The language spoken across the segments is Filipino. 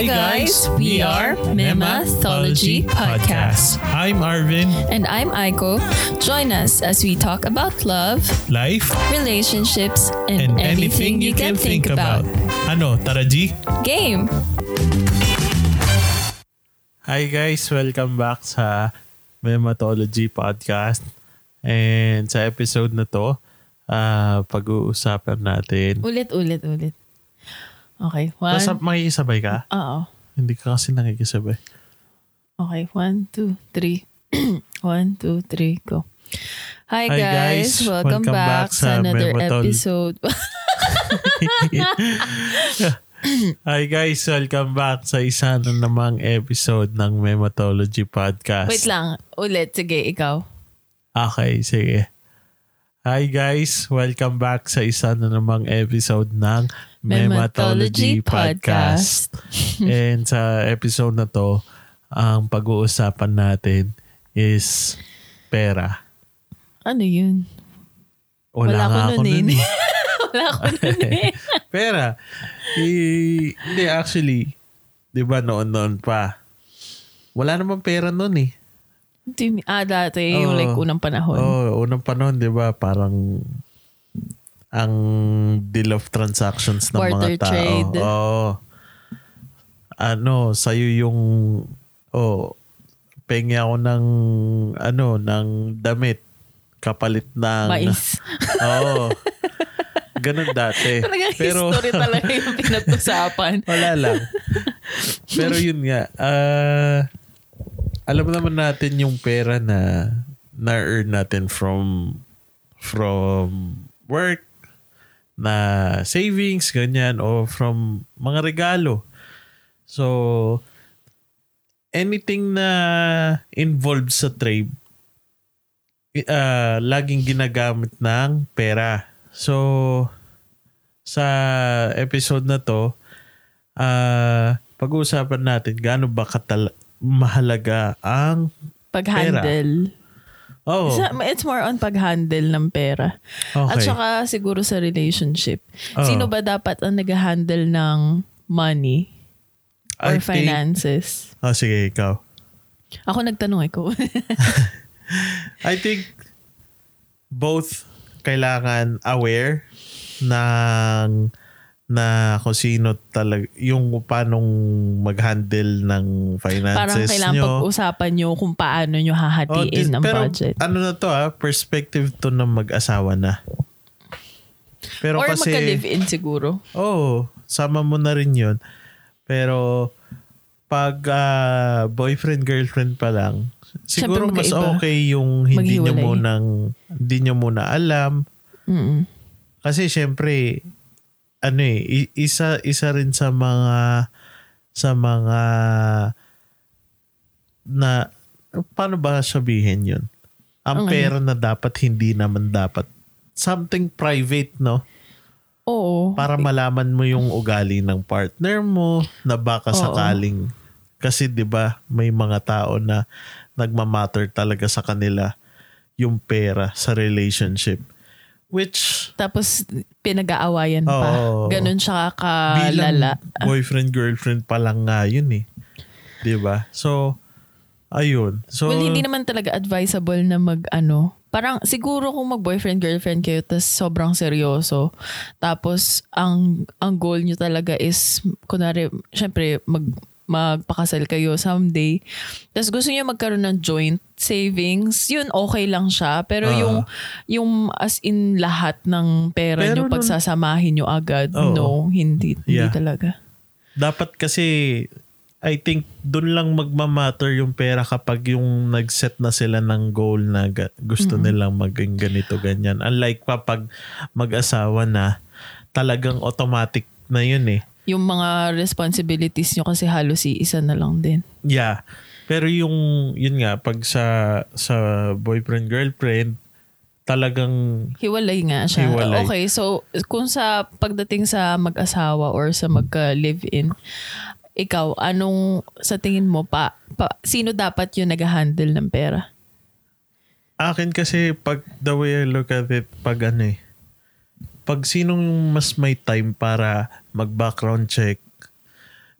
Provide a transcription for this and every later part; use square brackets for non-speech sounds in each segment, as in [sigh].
Hi guys, we are Memathology Podcast. I'm Arvin. And I'm Aiko. Join us as we talk about love, Life relationships, and, anything, you can think about. Ano, tara G? Game! Hi guys, welcome back sa Mematology Podcast. And sa episode na to, ah, pag-uusapan natin. Ulit, ulit, ulit. Okay, one. Basta makikisabay ka? Oo. Hindi ka kasi nakikisabay. Okay, one, two, three. [clears throat] one, two, three, go. Hi, Hi, guys. guys. Welcome, Welcome back, back sa another Mematol- episode. [laughs] [laughs] Hi guys, welcome back sa isa na namang episode ng Mematology Podcast. Wait lang. Ulit. Sige, ikaw. Okay, sige. Hi guys, welcome back sa isa na namang episode ng Mematology Podcast. [laughs] And sa episode na to, ang pag-uusapan natin is pera. Ano yun? Wala, Wala nga ko ako nun nun eh. eh. [laughs] Wala ko nun eh. [laughs] pera. Eh, Hindi, actually, di ba noon-noon pa, wala namang pera noon eh. Ah, dati. Yung Oo. like unang panahon. Oo, unang panahon, di ba, parang ang deal of transactions ng Barter mga tao. trade. Oo. Ano, sa'yo yung, oh, pengi ako ng, ano, ng damit kapalit ng... Mais. [laughs] Oo. Ganun dati. [laughs] Talagang Pero, history talaga yung pinag-usapan. [laughs] wala lang. Pero yun nga, ah, alam naman natin yung pera na na-earn natin from from work, na savings, ganyan, o from mga regalo. So, anything na involved sa trade, uh, laging ginagamit ng pera. So, sa episode na to, ah pag-uusapan natin gaano ba katal- mahalaga ang Pag-handle. Oh Sa- It's more on pag-handle ng pera. At okay saka siguro sa relationship. Oo. Sino ba dapat ang nag-handle ng money or I think- finances? oh sige ikaw Ako nagtanong ikaw. [laughs] I think both kailangan aware ng na kung sino talaga yung paanong mag-handle ng Parang finances kailangan nyo. pag-usapan nyo kung paano nyo Oh, hahatiin dis- ang pero budget. ano na to ah, perspective to ng mag-asawa na. Pero Or kasi magka-live-in siguro. Oo, sama mo na rin yun. Pero pag ah, boyfriend girlfriend pa lang, siguro mas okay yung hindi nyo Maghiwalay. munang hindi nyo muna alam Mm-mm. kasi syempre ano eh isa isa rin sa mga sa mga na paano ba sabihin yun? Ang Okay. pera na dapat hindi naman dapat something private, no? Oo. para malaman mo yung ugali ng partner mo na baka Oo. sakaling kasi 'di ba may mga tao na nagmamatter talaga sa kanila yung pera sa relationship which Tapos pinag-aawayan pa. Oo. Ganon siya bilang kalala. boyfriend girlfriend pa lang nga yun eh 'di ba so ayun so well, hindi naman talaga advisable na mag ano. Parang siguro kung mag-boyfriend, girlfriend kayo tapos sobrang seryoso. Tapos ang ang goal nyo talaga is, kunwari, syempre mag, magpakasal kayo someday. Tapos gusto niyo magkaroon ng joint savings, yun okay lang siya. Pero Ah. yung yung as in lahat ng pera Pero nyo pagsasamahin nyo agad, Oo. no, hindi, hindi Yeah. talaga. dapat kasi I think doon lang magmamatter yung pera kapag yung nag-set na sila ng goal na ga- gusto nilang maging ganito ganyan. Unlike kapag mag-asawa na talagang automatic na yun eh. Yung mga responsibilities nyo kasi halos isa na lang din. Yeah. Pero yung yun nga pag sa sa boyfriend girlfriend talagang Hiwalay nga siya. Hiwalay. Okay, so kung sa pagdating sa mag-asawa or sa magka-live-in, ikaw, anong sa tingin mo pa, pa sino dapat yung nag-handle ng pera? akin kasi pag the way I look at it pag ano eh pag sinong mas may time para mag-background check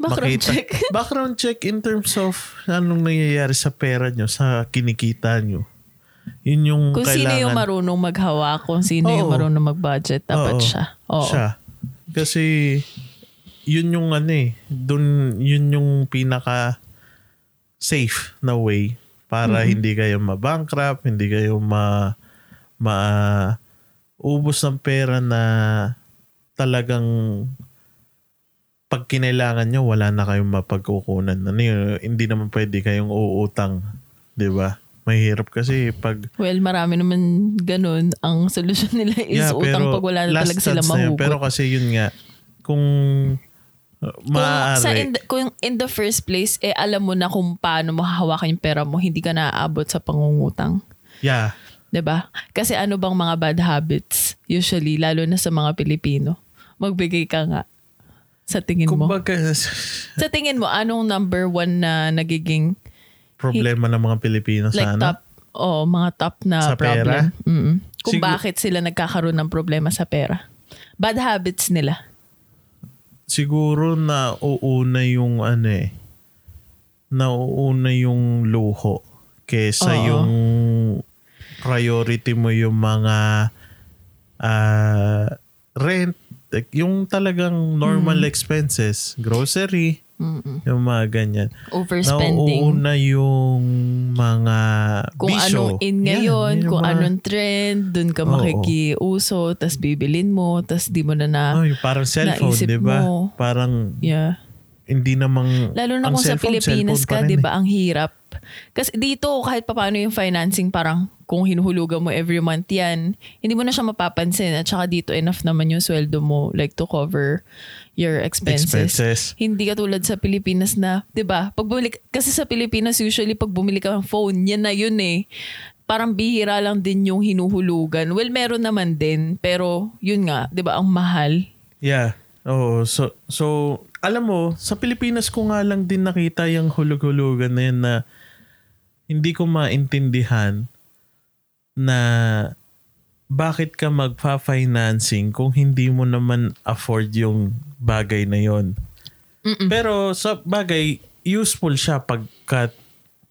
Background check. [laughs] background check in terms of anong nangyayari sa pera nyo, sa kinikita nyo. Yun yung Kung kailangan. sino yung marunong maghawak, kung sino yung Oo. marunong mag-budget, dapat Oo. siya. Oo. Siya. Kasi yun yung ano eh, dun, yun yung pinaka safe na way para hindi kayo mabankrupt, hindi kayo ma ma ubos ng pera na talagang pag kinailangan nyo, wala na kayong mapagkukunan. Ano yun, hindi naman pwede kayong uutang. 'di ba? Mahirap kasi pag Well, marami naman ganun. Ang solusyon nila is utang pag wala na talaga sila yun. mahugot. Pero kasi yun nga, kung uh, kung, sa maaari, in the, kung in the first place, eh alam mo na kung paano mo hahawakan yung pera mo, hindi ka naaabot sa pangungutang. yeah, 'Di ba? Kasi ano bang mga bad habits usually lalo na sa mga Pilipino? Magbigay ka nga sa tingin mo. kumbaga, Sa tingin mo anong number one na nagiging problema ng mga Pilipino like sa ano? top oh, mga top na Sa problem. Mm-mm. Kung Sigur- bakit sila nagkakaroon ng problema sa pera. Bad habits nila. Siguro na uuna yung ano eh, nauuna yung luho kesa Oo. yung priority mo yung mga ah, rent, like, yung talagang normal expenses, grocery, Mm-mm. yung mga ganyan. Overspending. Nauuna yung mga kung bisyo. anong in ngayon, yung kung mga- anong trend, dun ka Oo. makikiuso, tas bibilin mo, tas di mo na na, Oh, parang cellphone, di ba? mo. Parang yeah. hindi namang... Lalo na kung sa Pilipinas ka, di eh. ba, ang hirap. Kasi dito, kahit papaano yung financing, parang kung hinuhulugan mo every month yan, hindi mo na siya mapapansin. At saka dito, enough naman yung sweldo mo, like to cover your expenses. Expenses. Hindi katulad sa Pilipinas na, 'di ba? Pag bumili kasi sa Pilipinas usually pag bumili ka ng phone, yan na yun eh. Parang bihira lang din yung hinuhulugan. Well, meron naman din, pero yun nga, 'di ba, ang mahal. Yeah. Oo. So, so, alam mo, sa Pilipinas ko nga lang din nakita yung hulug-hulugan na yan na hindi ko maintindihan na bakit ka magpa-financing kung hindi mo naman afford yung bagay na yon. Pero sa bagay, useful siya pagka,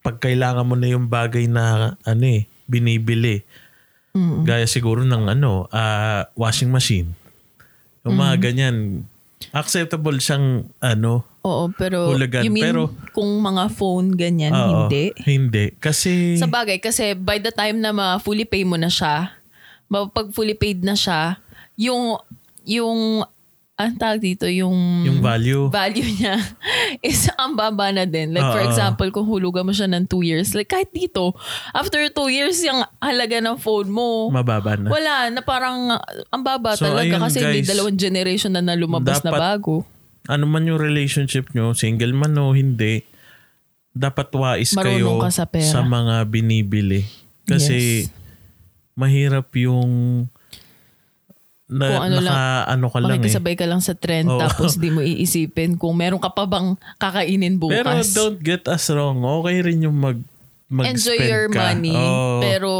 pag kailangan mo na yung bagay na ano eh, binibili. Gaya siguro ng ano, ah, washing machine. Yung mga ganyan. Acceptable siyang ano, Oo, pero Hulugan, you mean pero- kung mga phone ganyan, oo, hindi? Hindi. Kasi, Sa bagay, kasi by the time na ma-fully pay mo na siya, pag fully paid na siya, yung, yung, ang tawag dito, yung, yung value, value [laughs] niya is ang baba na din. Like for Oo. example, kung hulugan mo siya ng two years, like kahit dito, after two years, yung halaga ng phone mo, mababa na. wala, na parang ang baba So, talaga ayun, kasi may guys. dalawang generation na na lumabas na Dapat- bago. Ano man yung relationship nyo, single man o hindi, dapat wais kayo Marunong ka sa pera. mga binibili. Kasi Yes. mahirap yung na, Kung ano lang, naka, ano ka lang eh. Makikisabay ka lang sa trend Oo. tapos di mo iisipin kung meron ka pa bang kakainin bukas. Pero don't get us wrong. Okay rin yung mag mag-spend Enjoy your ka. money Oo. pero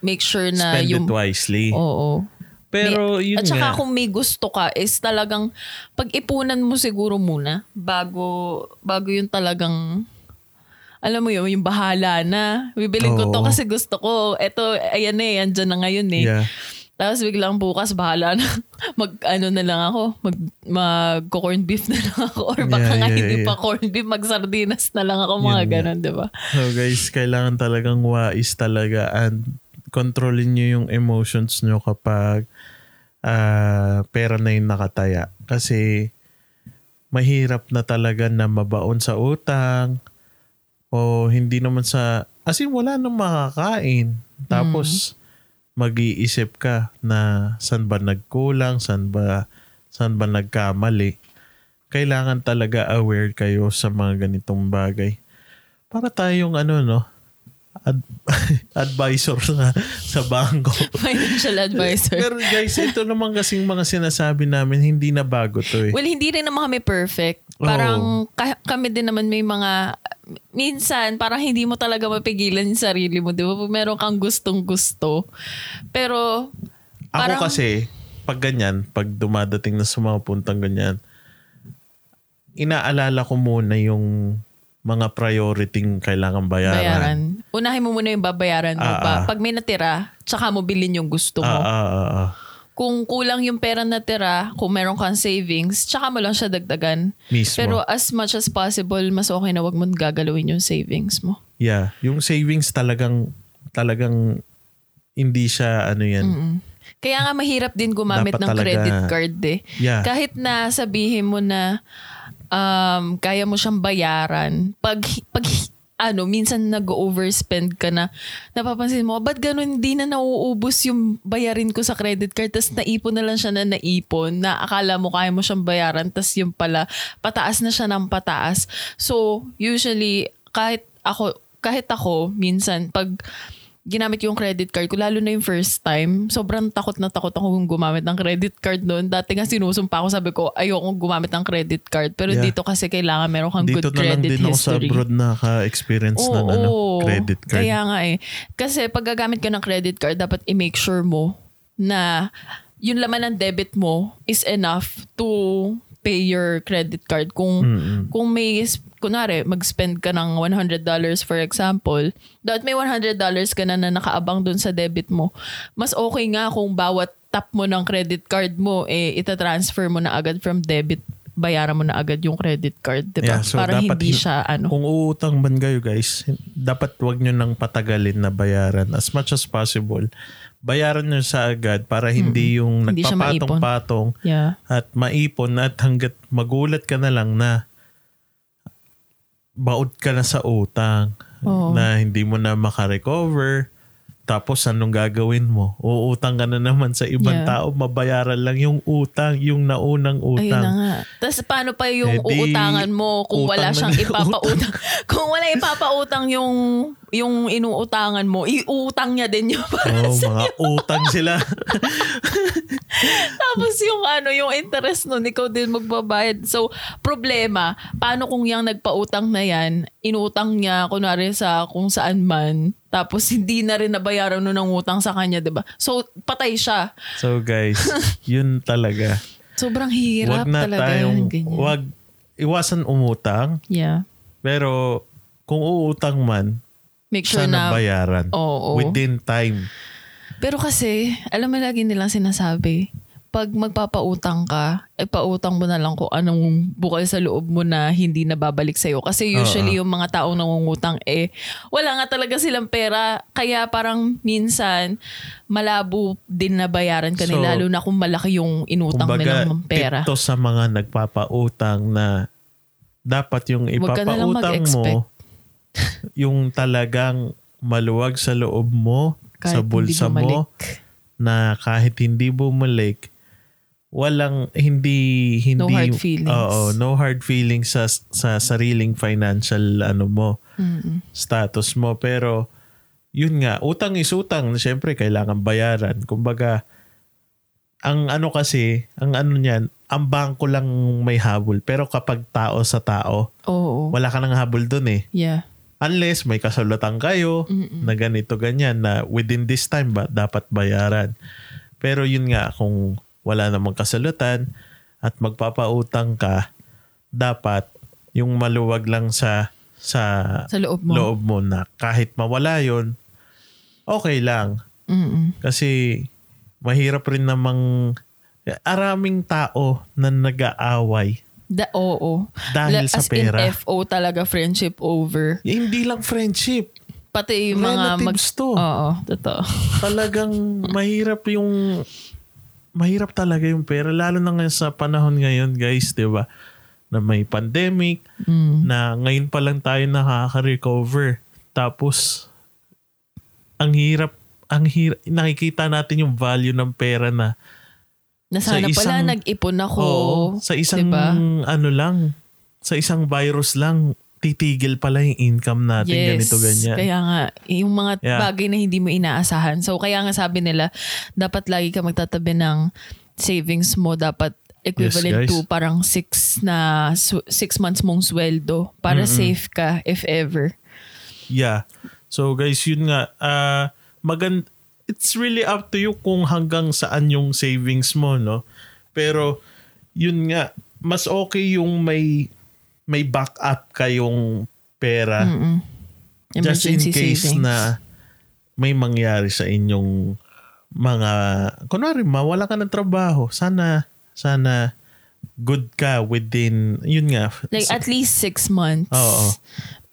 make sure na spend yung it wisely. Oo. Pero May- yun At saka nga. kung may gusto ka is talagang pag-ipunan mo siguro muna bago bago yung talagang alam mo yun, yung bahala na. Bibilin ko to kasi gusto ko. Eto, ayan eh, andyan na ngayon eh. Yeah. Tapos biglang bukas, bahala na. [laughs] Mag, ano na lang ako, mag, mag corn beef na lang ako. Or baka Yeah, nga yeah, hindi yeah. pa corn beef, mag sardinas na lang ako, mga Yun ganun, di ba? So guys, kailangan talagang wais talaga and kontrolin nyo yung emotions nyo kapag ah, pera na yung nakataya. Kasi mahirap na talaga na mabaon sa utang o hindi naman sa... As in, wala nang makakain. Tapos, mag-iisip ka na saan ba nagkulang, saan ba, saan ba nagkamali. Kailangan talaga aware kayo sa mga ganitong bagay para tayong ano no ad- [laughs] advisor sa sa bangko. Financial advisor. Pero guys, ito naman kasing mga sinasabi namin hindi na bago to eh. Well, hindi rin naman kami perfect. Parang ka- kami din naman may mga minsan parang hindi mo talaga mapigilan yung sarili mo, 'di ba? Pag meron kang gustong gusto. Pero Ako parang kasi pag ganyan, pag dumadating na sa mga puntang ganyan, inaalala ko muna yung mga priority kailangan bayaran. Bayaran. Unahin mo muna yung babayaran mo Ah, pa. ah. Pag may natira, tsaka mo bilhin yung gusto Ah, mo. ah, ah, ah. Kung kulang yung pera natira, kung meron kang savings, tsaka mo lang siya dagdagan. Mismo. Pero as much as possible, mas okay na wag mo gagalawin yung savings mo. yeah, yung savings talagang talagang hindi siya ano yan. Mm-mm. Kaya nga mahirap din gumamit Dapat ng talaga- credit card eh. Yeah. Kahit na sabihin mo na um, kaya mo siyang bayaran, pag, pag ano, minsan nag-overspend ka na, napapansin mo, ba't ganun? Hindi na nauubos yung bayarin ko sa credit card, tapos naipon na lang siya na naipon, na akala mo kaya mo siyang bayaran, tapos yung pala, pataas na siya ng pataas. So, usually, kahit ako, kahit ako, minsan, pag ginamit yung credit card ko, lalo na yung first time, sobrang takot na takot ako kung gumamit ng credit card noon. Dati nga sinusumpa ako, sabi ko, ayoko gumamit ng credit card. Pero Yeah. dito kasi kailangan meron kang Dito good na lang credit din ako sa history. abroad naka-experience ng Oo, ano, oo. credit card. Kaya nga eh. Kasi pag gagamit ka ng credit card, dapat i-make sure mo na yung laman ng debit mo is enough to pay your credit card. Kung Mm-mm. kung may kunwari mag-spend ka ng $100 for example, dapat may $100 ka na na nakaabang dun sa debit mo. Mas okay nga kung bawat tap mo ng credit card mo eh ita-transfer mo na agad from debit bayaran mo na agad yung credit card, 'di ba? Yeah, so Para dapat hindi hin- siya ano. Kung uutang man kayo guys, dapat wag nyo nang patagalin na bayaran as much as possible. Bayaran nyo sa agad para hindi yung Hindi nagpapatong-patong Yeah. at maipon at hanggat magulat ka na lang na baod ka na sa utang Oo. na hindi mo na makarecover tapos anong gagawin mo? Uutang ka na naman sa ibang Yeah. tao, mabayaran lang yung utang, yung naunang Ayun na utang. nga. Tapos paano pa yung Eh di, uutangan mo kung wala utang siyang ipapautang? [laughs] kung wala ipapautang yung yung inuutangan mo, iutang niya din yun para Oh, sa mga utang sila. [laughs] Tapos yung ano, yung interest nun, ikaw din magbabayad. So, problema, paano kung yung nagpautang na yan, inutang niya, kunwari sa kung saan man, tapos hindi na rin nabayaran nun ng utang sa kanya, 'di ba So, patay siya. So guys, [laughs] yun talaga. Sobrang hirap Wag na talaga tayong, yung ganyan. wag, iwasan umutang. Yeah. Pero kung uutang man, Make sure na, sana bayaran. Oo. Within time. Pero kasi, alam mo lagi nilang sinasabi, pag magpapautang ka, eh pautang mo na lang kung anong bukal sa loob mo na hindi na babalik sa'yo. Kasi usually yung mga taong nangungutang eh, wala nga talaga silang pera. Kaya parang minsan, malabo din na bayaran ka So, nila, lalo na kung malaki yung inutang Kumbaga, nilang pera. ito sa mga nagpapautang na dapat yung Huwag ka na lang ipapautang mag-expect. mo, [laughs] yung talagang maluwag sa loob mo, Kahit sa bulsa mo, na kahit hindi bumalik, walang hindi hindi No hard feelings. Oo, no hard feelings sa sa sariling financial ano mo, Mm-mm. status mo pero yun nga, utang is utang, syempre kailangan bayaran. Kumbaga ang ano kasi, ang ano niyan, ang bangko lang may habol. Pero kapag tao sa tao, Oo. wala ka nang habol dun eh. Yeah. Unless may kasulatan kayo Mm-mm. na ganito ganyan na within this time ba dapat bayaran. Pero yun nga kung wala namang kasulatan at magpapautang ka, dapat yung maluwag lang sa sa Sa loob mo. loob mo na kahit mawala yon okay lang. Mm-mm. Kasi mahirap rin namang araming tao na nag-aaway Da, oo. dahil La- sa as in pera. FO talaga, friendship over. Eh, hindi lang friendship. Pati yung mga mag... Relatives to. Oo, totoo. [laughs] talagang mahirap yung mahirap talaga yung pera lalo na ngayon sa panahon ngayon guys 'di ba na may pandemic Mm. na ngayon pa lang tayo nakaka-recover tapos ang hirap ang hirap nakikita natin yung value ng pera na Na sana Sa pala isang- nag-ipon ako. oo, sa isang diba? ano lang sa isang virus lang titigil pala yung income natin Yes. ganito ganyan Kaya nga, yung mga Yeah. bagay na hindi mo inaasahan. So, kaya nga sabi nila, dapat lagi ka magtatabi ng savings mo. Dapat equivalent Yes, guys. to parang six na six months mong sweldo para safe ka if ever. Yeah. So guys, yun nga uh, magand it's really up to you kung hanggang saan yung savings mo, no? Pero yun nga, mas okay yung may may backup kayong pera Mm-mm. just in case savings. na may mangyari sa inyong mga kunwari mawala ka ng trabaho sana sana good ka within yun nga Like at least six months. Oo.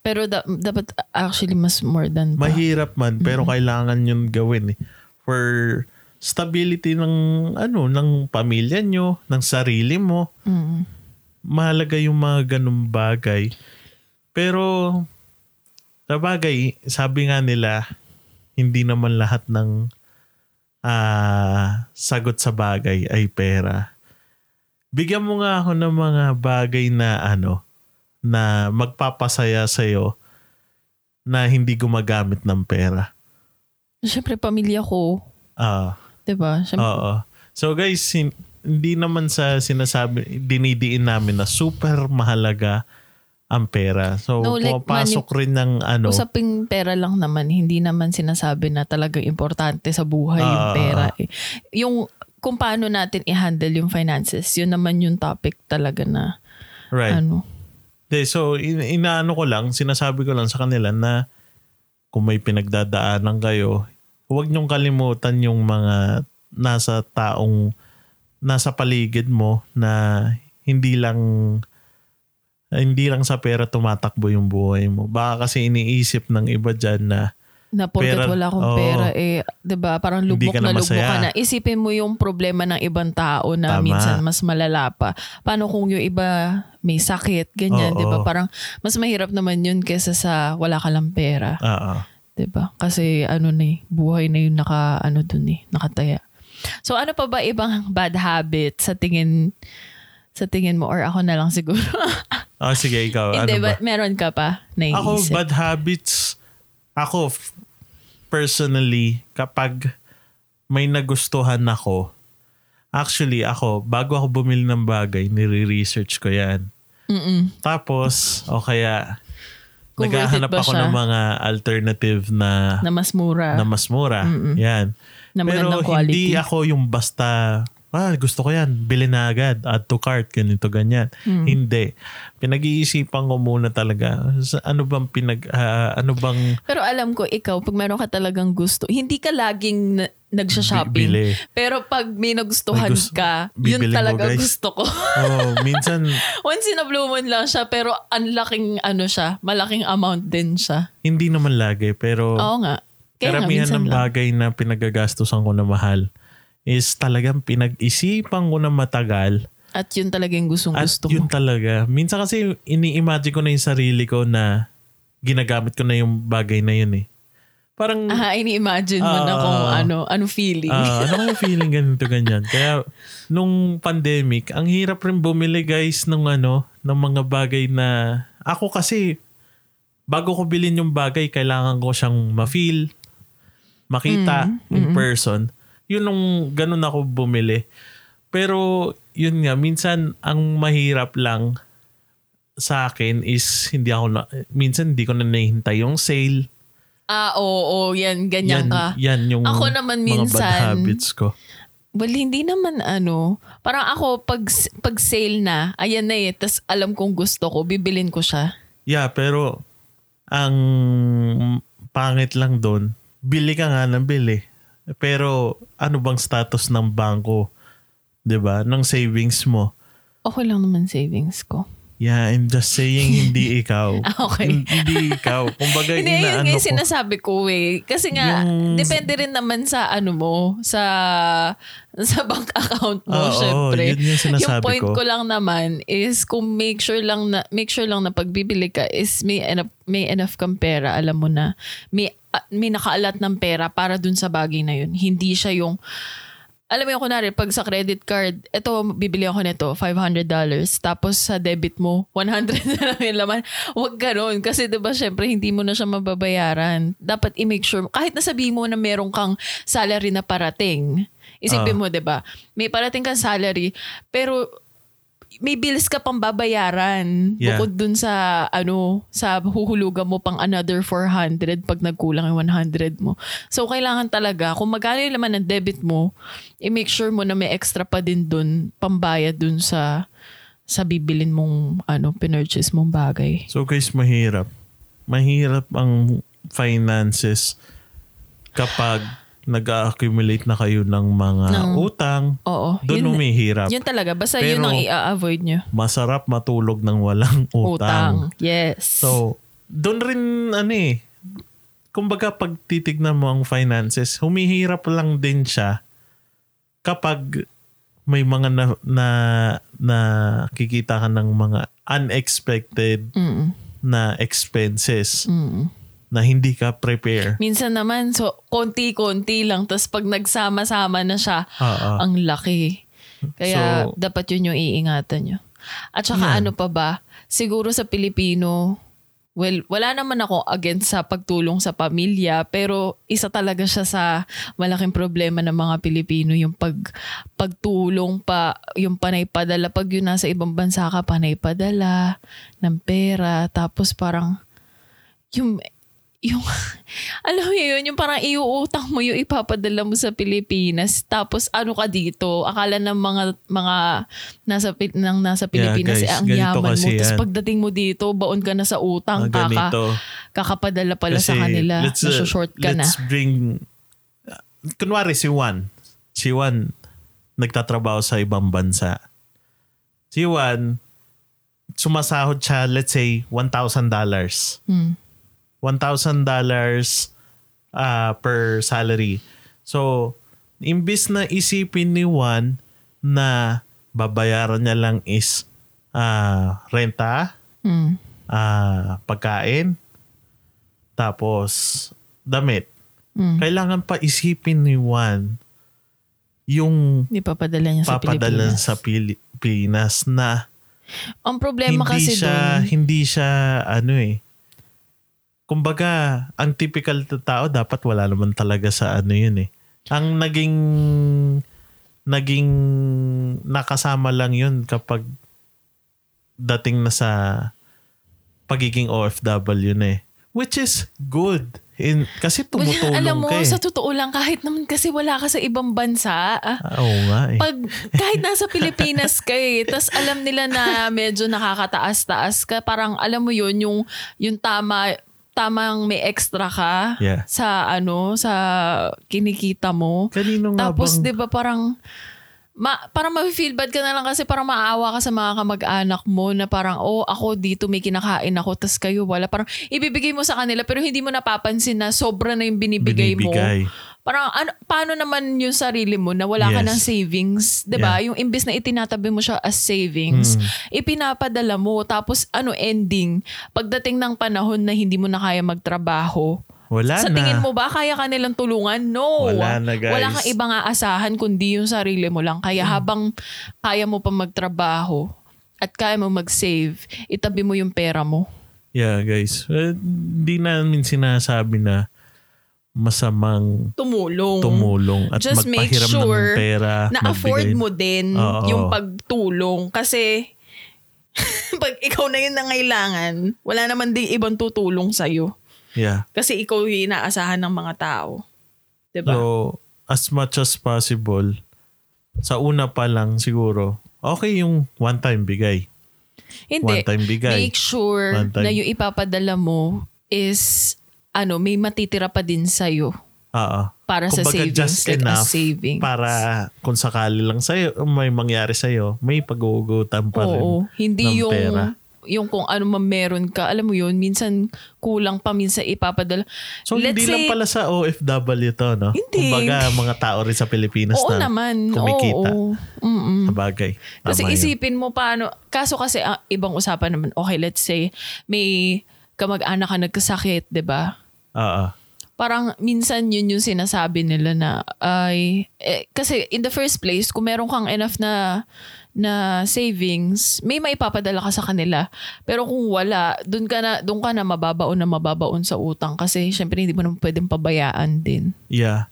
Pero da- dapat actually mas more than pa. mahirap man pero kailangan yun gawin eh. For stability ng ano ng pamilya nyo ng sarili mo. Mm. mahalaga yung mga ganung bagay. Pero sa bagay sabi nga nila hindi naman lahat ng ah, sagot sa bagay ay pera. Bigyan mo nga ako ng mga bagay na ano na magpapasaya sa'yo na hindi gumagamit ng pera. Siyempre, pamilya ko. Ah, 'di ba? Siyempre, oo. So guys, hin- hindi naman sa sinasabi, dinidiin namin na super mahalaga ang pera. So No, like, pumapasok rin ng ano, usaping pera lang naman. Hindi naman sinasabi na talagang importante sa buhay yung Ah. pera. eh. Yung kung paano natin i-handle yung finances, yun naman yung topic talaga na right. ano. De, so in, inaano ko lang, sinasabi ko lang sa kanila na kung may pinagdadaanan kayo, huwag niyong kalimutan yung mga nasa taong nasa paligid mo na hindi lang hindi lang sa pera tumatakbo yung buhay mo. Baka kasi iniisip ng iba dyan na Na porket Pera, wala akong oo. pera, eh, 'di ba Parang lubok na na lubok ka na. Isipin mo yung problema ng ibang tao na Tama. minsan mas malala pa. Paano kung yung iba may sakit, ganyan, Oo. 'di ba Parang mas mahirap naman yun kesa sa wala ka lang pera. ah, ah. 'di ba? Kasi ano na eh, buhay na yung naka ano dun eh, nakataya. So ano pa ba ibang bad habit sa tingin sa tingin mo or ako na lang siguro? Ah, sige, ikaw. Hindi ano ba? meron ka pa na Ako, bad habits, ako, f- personally, kapag may nagustuhan ako, actually ako, bago ako bumili ng bagay, nire-research ko yan. Mm-mm. Tapos, o kaya, Kung naghahanap ako siya? ng mga alternative na, Na mas mura. na mas mura. Mm-mm. Yan. na Pero hindi ako yung basta, ah, gusto ko yan, bilhin na agad, add to cart, ganito, ganyan. Mm. Hindi. Pinag-iisipan ko muna talaga, sa- ano bang pinag, ah, ano bang Pero alam ko, ikaw, pag meron ka talagang gusto, hindi ka laging na- nagsha-shopping. Bili. Pero pag may nagustuhan May gusto- ka, yun bibili mo, talaga guys. gusto ko. oh, minsan [laughs] Once in a blue moon lang siya, pero ang laking ano siya, malaking amount din siya. hindi naman lagi pero Oo nga. Kaya nga, karamihan minsan ng lang. bagay na pinagagastusan ko na mahal is talagang pinag-isipan ko na matagal At yun talaga yung gustong at gusto yun mo. talaga. Minsan kasi ini-imagine ko na yung sarili ko na ginagamit ko na yung bagay na yun eh. Parang Ah, ini-imagine mo na Ah. kung ano, ano feeling. Ah, ano kaya [laughs] feeling ganito ganyan? Kaya nung pandemic, ang hirap rin bumili guys ng ano, ng mga bagay na ako kasi bago ko bilhin yung bagay, kailangan ko siyang ma-feel, makita in person. Yun nung ganun ako bumili. Pero yun nga, minsan ang mahirap lang sa akin is hindi ako na, minsan hindi ko na nahihintay yung sale. ah, oo, oo, yan, ganyan Yan, ka. yan yung Ako naman mga bad minsan- habits ko. Well, hindi naman ano. Parang ako, pag, pag sale na, ayan na eh, tas alam kong gusto ko, bibilin ko siya. Yeah, pero ang pangit lang doon, bili ka nga ng bili. Pero ano bang status ng bangko? 'Di ba? Ng savings mo. Okay lang naman savings ko. Yeah, I'm just saying hindi [laughs] ikaw. Ah, okay. hindi ikaw. Kumbaga Hindi, yun yung ko. sinasabi ko eh. Kasi nga, Yung- depende rin naman sa ano mo, sa sa bank account mo, Oo, syempre. yun yung sinasabi point ko. ko. lang naman is kung make sure lang na make sure lang na pagbibili ka is may enough, may enough kang pera, alam mo na. May ah, may nakaalat ng pera para dun sa bagay na yun. Hindi siya yung alam mo yung kunwari, pag sa credit card, eto, bibili ako nito, $500. Tapos sa debit mo, [laughs] 100 na lang yung laman. Huwag ganun. Kasi diba, syempre, hindi mo na siya mababayaran. Dapat i-make sure, kahit nasabihin mo na meron kang salary na parating, isipin mo, diba, may parating kang salary, pero may bills ka pang babayaran Yeah. bukod dun sa ano sa huhulugan mo pang another 400 pag nagkulang yung 100 mo. So kailangan talaga kung magkano yung laman ng debit mo, i-make sure mo na may extra pa din dun pambayad dun sa sa bibilin mong ano, pinurchase mong bagay. So guys, mahirap. Mahirap ang finances kapag nag-accumulate na kayo ng mga Ng- utang. Oo. Doon yun, umihirap. yun talaga. Basta yun Pero- ang i-avoid nyo. Masarap matulog ng walang [laughs] utang. Yes. So, doon rin ano eh, kumbaga pag titignan mo ang finances, humihirap lang din siya kapag may mga na, na, na kikita ka ng mga unexpected Mm, na expenses mm. Na hindi ka prepare. Minsan naman, so, konti-konti lang. Tapos pag nagsama-sama na siya, Oo. ang laki. Kaya So- dapat yun yung iingatan nyo. At saka Yan. ano pa ba, siguro sa Pilipino, well, wala naman ako against sa pagtulong sa pamilya, pero isa talaga siya sa malaking problema ng mga Pilipino, yung pag, pagtulong pa, yung panay padala. Pag yun nasa ibang bansa ka, panay padala ng pera, tapos parang, yung yung [laughs] alam mo yun, yung parang iuutang mo yung ipapadala mo sa Pilipinas tapos ano ka dito akala ng mga mga nasa nang nasa Pilipinas guys, eh, ang yaman mo tapos pagdating mo dito baon ka na sa utang Mga kaka, kakapadala pala sa Kasi kanila let's, uh, short ka na let's bring, uh, kunwari si Juan. Si Juan, nagtatrabaho sa ibang bansa. Si Juan, sumasahod siya, let's say, $1,000. Hmm. $1,000 uh, per salary. So, imbis na isipin ni Juan na babayaran niya lang is ah, renta, Hmm. ah, pagkain, tapos damit. Hmm. Kailangan pa isipin ni Juan yung Hindi papadala niya sa papadala Pilipinas. sa Pilipinas na Ang problema hindi kasi siya doon, hindi siya ano eh. Kumbaga, ang typical na tao dapat wala naman talaga sa ano yun eh. Ang naging naging nakasama lang yun kapag dating na sa pagiging OFW na eh. Which is good. In, kasi tumutulong alam mo, ka eh. sa totoo lang, kahit naman kasi wala ka sa ibang bansa, ah, Ah, Oo nga eh. pag kahit nasa Pilipinas ka eh, tas alam nila na medyo nakakataas-taas ka, parang alam mo yun, yung, yung tama, tamang may extra ka Yeah. sa ano, sa kinikita mo. Kanino nga Tapos bang... 'di ba parang ma, parang ma-feel bad ka na lang kasi parang maawa ka sa mga kamag-anak mo na parang, oh, ako dito may kinakain ako, tas kayo wala. Parang ibibigay mo sa kanila pero hindi mo napapansin na sobra na yung binibigay, mo. Parang ano, paano naman yung sarili mo na wala ka Yes. ng savings, 'di ba? Yung imbes na itinatabi mo siya as savings, Hmm. ipinapadala mo tapos ano ending, pagdating ng panahon na hindi mo na kaya magtrabaho, Wala sa na. tingin mo ba kaya ka nilang tulungan? No. Wala na, guys. Wala kang ibang aasahan kundi yung sarili mo lang. Kaya Hmm. habang kaya mo pa magtrabaho at kaya mo mag-save, itabi mo yung pera mo. Yeah, guys. Hindi namin sinasabi na masamang Tumulong. tumulong at Just make magpahiram sure ng pera. na-afford magbigay- mo din Oo. yung pagtulong. Kasi [laughs] pag ikaw na yung nangailangan, wala naman din ibang tutulong sa'yo. Yeah. Kasi ikaw yung inaasahan ng mga tao. 'Di ba? So, as much as possible, sa una pa lang siguro, okay yung one-time bigay. Hindi. One-time bigay. Make sure na yung ipapadala mo is ano, may matitira pa din sa'yo Oo. para sa Kumbaga, savings. just like enough a savings. Para kung sakali lang sa'yo, may mangyari sa'yo, may pag-uugutan pa rin. Oo. Hindi ng yung pera. yung kung ano man meron ka. Alam mo yun, minsan kulang pa, minsan ipapadala. So, Let's hindi lang say- pala sa OFW to, no? Hindi. Kumbaga, mga tao rin sa Pilipinas Oo na naman. kumikita. Oo. Mm-mm. sa bagay. Kasi yun. isipin mo paano, kaso kasi ang ibang usapan naman, okay, let's say, may kamag-anak ka nagkasakit, 'di ba? Oo. Parang minsan yun yung sinasabi nila na ay eh, kasi in the first place kung meron kang enough na na savings, may maipapadala ka sa kanila. Pero kung wala, doon ka na doon ka na mababaon na mababaon sa utang kasi syempre hindi mo naman pwedeng pabayaan din. Yeah.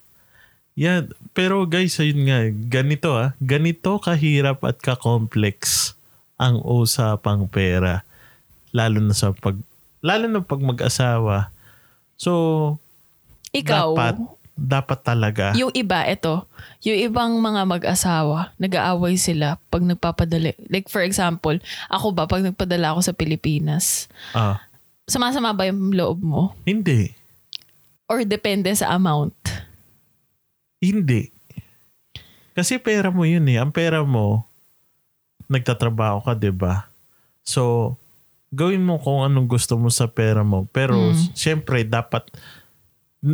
Yeah, pero guys, ayun nga, ganito ah, ganito kahirap at ka-complex ang usapang pera. Lalo na sa pag lalo na pag mag-asawa. So, Ikaw, Dapat. dapat talaga. Yung iba, ito, yung ibang mga mag-asawa, nag-aaway sila pag nagpapadala. Like for example, ako ba, pag nagpadala ako sa Pilipinas, Ah, sumasama ba yung loob mo? hindi. Or depende sa amount? Hindi. Kasi pera mo yun eh. Ang pera mo, nagtatrabaho ka, 'di ba? So, gawin mo kung anong gusto mo sa pera mo. Pero, Mm. syempre, dapat,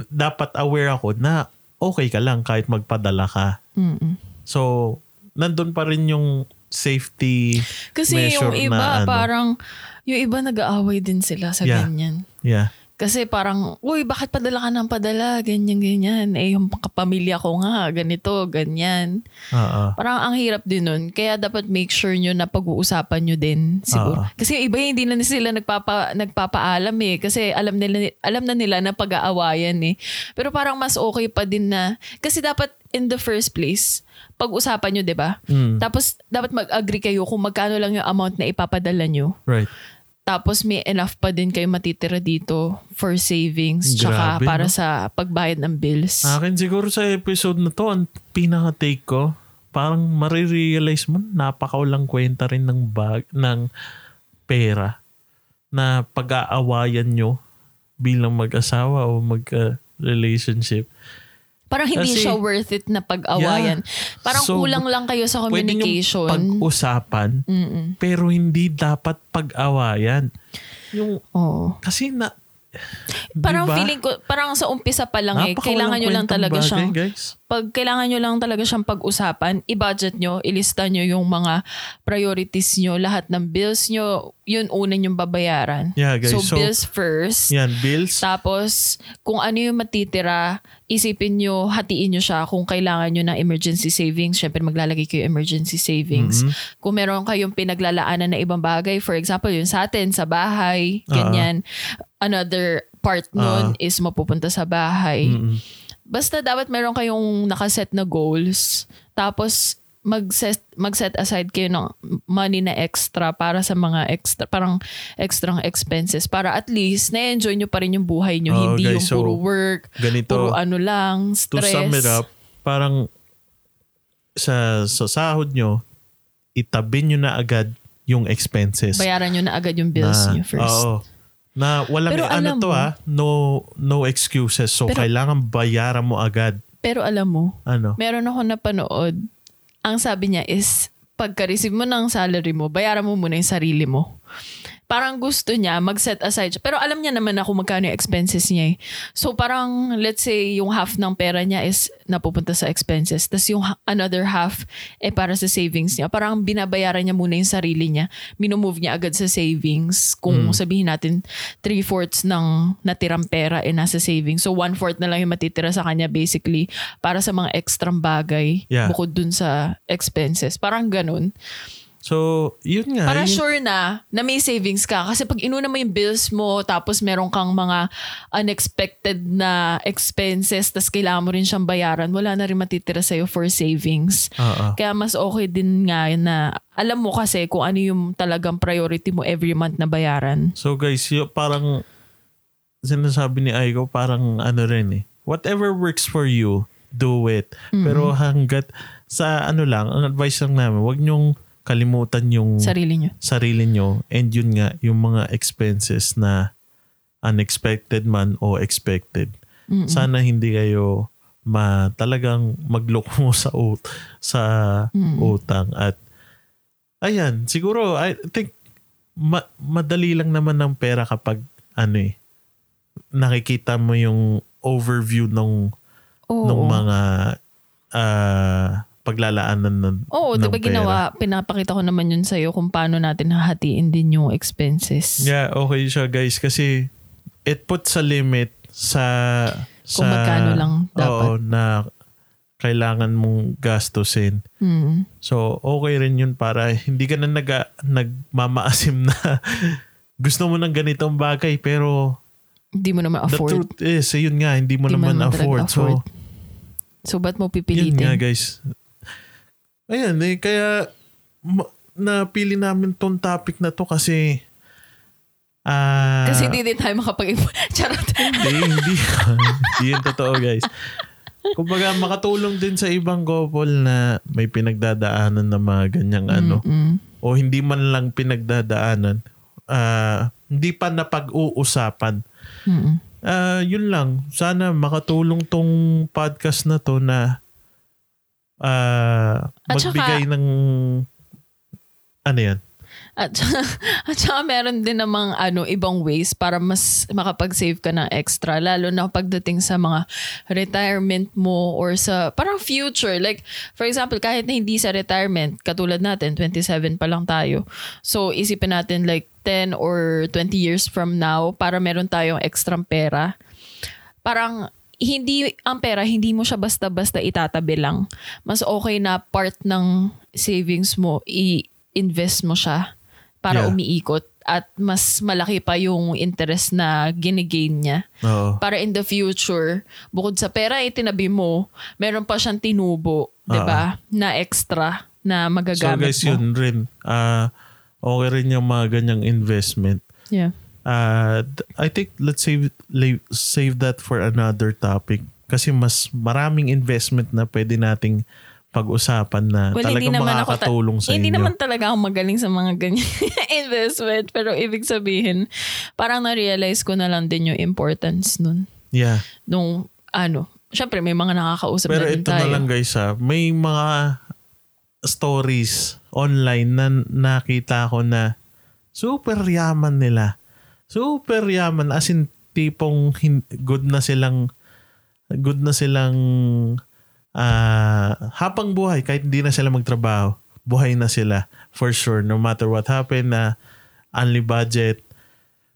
dapat aware ako na okay ka lang kahit magpadala ka. Mm-mm. So, nandun pa rin yung safety Kasi yung measure iba, na ano. parang, yung iba nag-aaway din sila sa Yeah. ganyan. Yeah. Kasi parang, uy, bakit padala ka ng padala? Ganyan, ganyan. Eh, yung kapamilya ko nga, ganito, ganyan. Oo. Parang ang hirap din nun. Kaya dapat make sure nyo na pag-uusapan nyo din siguro. Oo. Kasi iba hindi na sila nagpapa, nagpapaalam eh. Kasi alam, nila, alam na nila na pag-aawayan eh. Pero parang mas okay pa din na, kasi dapat in the first place, pag-usapan nyo, di ba? Mm, Tapos dapat mag-agree kayo kung magkano lang yung amount na ipapadala nyo. right. Tapos may enough pa din kayo matitira dito for savings tsaka Grabe, para no? sa pagbayad ng bills. Akin siguro sa episode na to, ang pinaka-take ko, parang marirealize mo, napakawalang kwenta rin ng bag, ng pera na pag-aawayan nyo bilang mag-asawa o mag-relationship. Parang hindi Kasi- siya worth it na pag-awayan. Parang So, kulang lang kayo sa Pwede communication. pag-usapan, Mm-mm. pero hindi dapat pag-awayan. Yung, Oo. kasi na, Parang diba? feeling ko, parang sa umpisa pa lang eh, kailangan nyo lang talaga bagay, siyang, guys. pag kailangan nyo lang talaga siyang pag-usapan, i-budget nyo, ilista nyo yung mga priorities nyo, lahat ng bills nyo, yun una yung babayaran. Yeah, guys. So, So, bills first. Yan, bills. Tapos, kung ano yung matitira, isipin nyo, hatiin nyo siya kung kailangan nyo ng emergency savings. Syempre, maglalagay kayo emergency savings. Mhm. Kung meron kayong pinaglalaanan na ibang bagay, for example, yung sa atin, sa bahay, Ah. ganyan. Another part nun Ah. is mapupunta sa bahay. Mm-mm. Basta dapat meron kayong nakaset na goals. Tapos, mag-set, mag-set aside kayo ng money na extra para sa mga extra, parang extra expenses. Para at least, na-enjoy nyo pa rin yung buhay nyo. Oh, hindi guys, yung so, puro work, Ganito. puro ano lang, to stress. sum it up, parang sa, sa sahod nyo, itabi nyo na agad yung expenses. Bayaran nyo na agad yung bills na, nyo first. Oo. Na walang Pero ano to mo- ah, no no excuses. So Pero- kailangan bayaran mo agad. Pero alam mo, Ano? meron ako napanood, ang sabi niya is, pagka-receive mo ng salary mo, bayaran mo muna yung sarili mo. Parang gusto niya mag-set aside. Pero alam niya naman ako magkano yung expenses niya eh. So parang let's say yung half ng pera niya is napupunta sa expenses. Tapos yung another half eh para sa savings niya. Parang binabayaran niya muna yung sarili niya. Minomove niya agad sa savings. Kung sabihin natin three-fourths ng natirang pera eh nasa savings. So one-fourth na lang yung matitira sa kanya basically para sa mga extra bagay Yeah. bukod dun sa expenses. Parang ganun. So, yun nga. Para yun- sure na na may savings ka. Kasi pag inuna mo yung bills mo, tapos meron kang mga unexpected na expenses, tapos kailangan mo rin siyang bayaran, wala na rin matitira sa'yo for savings. Oo. Kaya mas okay din nga na alam mo kasi kung ano yung talagang priority mo every month na bayaran. So guys, yung parang sinasabi ni Aiko parang ano rin eh. Whatever works for you, do it. Pero hanggat sa ano lang, ang advice lang namin, wag nyong kalimutan yung Sarili nyo. sarili nyo and yun nga, yung mga expenses na unexpected man o expected. Mm-mm. Sana hindi kayo ma talagang magloko [laughs] sa ut sa Mm. utang at ayan siguro I think ma- madali lang naman ng pera kapag ano eh nakikita mo yung overview ng Oo. ng mga ah, paglalaanan ng Oo, ng di ba pera. ginawa, pinapakita ko naman yun sa'yo kung paano natin hahatiin din yung expenses. Yeah, okay siya guys kasi it puts a limit sa Kung sa magkano lang dapat. Oo, na kailangan mong gastusin. Mm. So, okay rin yun para hindi ka na nag, nagmamaasim na [laughs] gusto mo ng ganitong bagay pero Hindi mo naman the afford. truth is, yun nga, hindi mo Hindi naman naman afford. afford. So, So, ba't mo yun nga pipilitin? guys. Ayan eh, kaya ma- napili namin tong topic na to kasi ah Kasi hindi din tayo makapag [laughs] Charot. hindi, hindi. hindi yun totoo guys. Kumbaga, makatulong din sa ibang couple na may pinagdadaanan na mga ganyang ano. Mm-mm. O hindi man lang pinagdadaanan. ah, hindi pa napag-uusapan. Mm-mm. Ah, yun lang. Sana makatulong tong podcast na to na At magbigay ng ano yan? At, [laughs] at saka meron din namang ano, ibang ways para mas makapag-save ka ng extra. Lalo na pagdating sa mga retirement mo or sa parang future. Like, for example, kahit na hindi sa retirement, katulad natin, 27 pa lang tayo. So, isipin natin like 10 or 20 years from now para meron tayong extra pera. Parang hindi ang pera hindi mo siya basta-basta itatabi lang. Mas okay na part ng savings mo i-invest mo siya para Yeah. umiikot at mas malaki pa yung interest na ginigain niya. Oo. Para in the future, bukod sa pera itinabi mo, meron pa siyang tinubo, 'di ba? Na extra na So magagamit guys, mo. yun rin. Ah, okay rin yung mga ganyang investment. Yeah. Uh, I think let's save save that for another topic kasi mas maraming investment na pwede nating pag-usapan na Well, talagang hindi naman ako ta- makakatulong sa Hindi inyo. naman talaga ako magaling sa mga ganyan [laughs] investment. Pero ibig sabihin, parang na-realize ko na lang din yung importance nun. yeah. Nung, ano, syempre may mga nakakausap Pero na din ito tayo. na lang guys ha, may mga stories online na nakita ko na super yaman nila. Super yaman as in tipong hin- good na silang good na silang ah habang buhay kahit hindi na sila magtrabaho buhay na sila for sure no matter what happen na only budget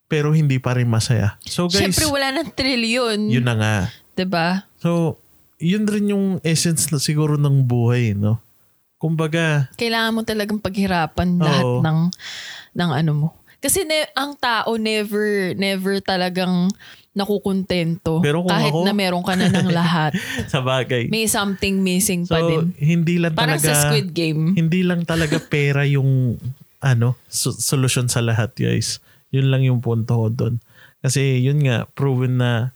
pero hindi pa rin masaya. So guys, Syempre wala ng trilyon. yun na nga. 'di ba? So, yun rin yung essence na siguro ng buhay, no? Kumbaga, Kailangan mo talagang paghirapan lahat Oo. ng ng ano mo. Kasi ne- ang tao never never talagang nakukontento Pero kung kahit ako- na meron ka na ng lahat. [laughs] sa bagay. May something missing So, pa din. hindi lang Parang talaga, sa Squid Game. hindi lang talaga pera yung, ano, so- solusyon sa lahat, guys. Yun lang yung punto ko doon. Kasi yun nga, proven na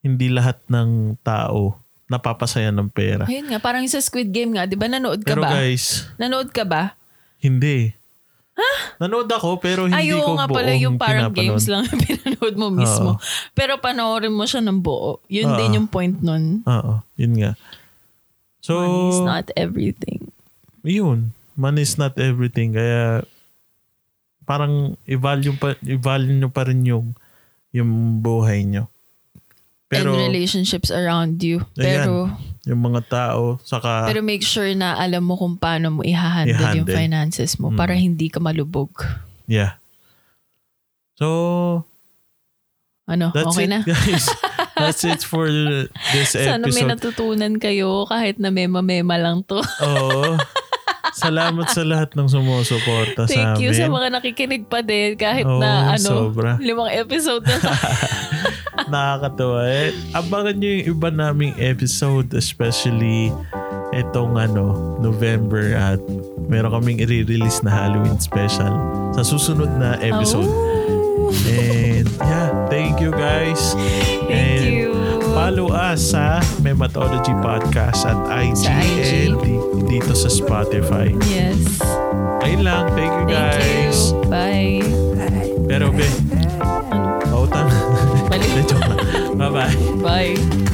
hindi lahat ng tao napapasaya ng pera. Ayun nga, parang yung sa Squid Game nga, di ba nanood ka Pero ba? guys, Nanood ka ba? hindi. Nanood ako pero hindi Ayaw ko nga buong pala yung parang pinapanood. games lang yung [laughs] pinanood mo mismo. Pero panoorin mo siya ng buo. Yun Oo. din yung point nun. Oo, yun nga. So, Money is not everything. yun, money is not everything. Kaya parang i-value pa i-value nyo pa rin yung yung buhay nyo. Pero And relationships around you. Ayan. Pero yung mga tao saka pero make sure na alam mo kung paano mo i-handle yung I-handle. finances mo para Mm. hindi ka malubog. yeah. So Ano, that's okay it na? guys. [laughs] that's it for this Sana may episode. natutunan kayo kahit na mema-mema lang to. [laughs] Oo. Salamat sa lahat ng sumusuporta sa Thank amin. you sa mga nakikinig pa din kahit Oo, na ano, sobra. limang episode na tayo. [laughs] Nakakatawa eh. Abangan nyo yung iba naming episode, especially itong ano, November at meron kaming i-release na Halloween special sa susunod na episode. Oh, And yeah, thank you guys. thank And you. Follow us sa Mematology Podcast at IG, Sa IG. and di- dito sa Spotify. Yes. Ayun lang. Thank you Thank guys. you. Bye. Pero be, pautang. Balik. Joke lang. Bye-bye. Bye.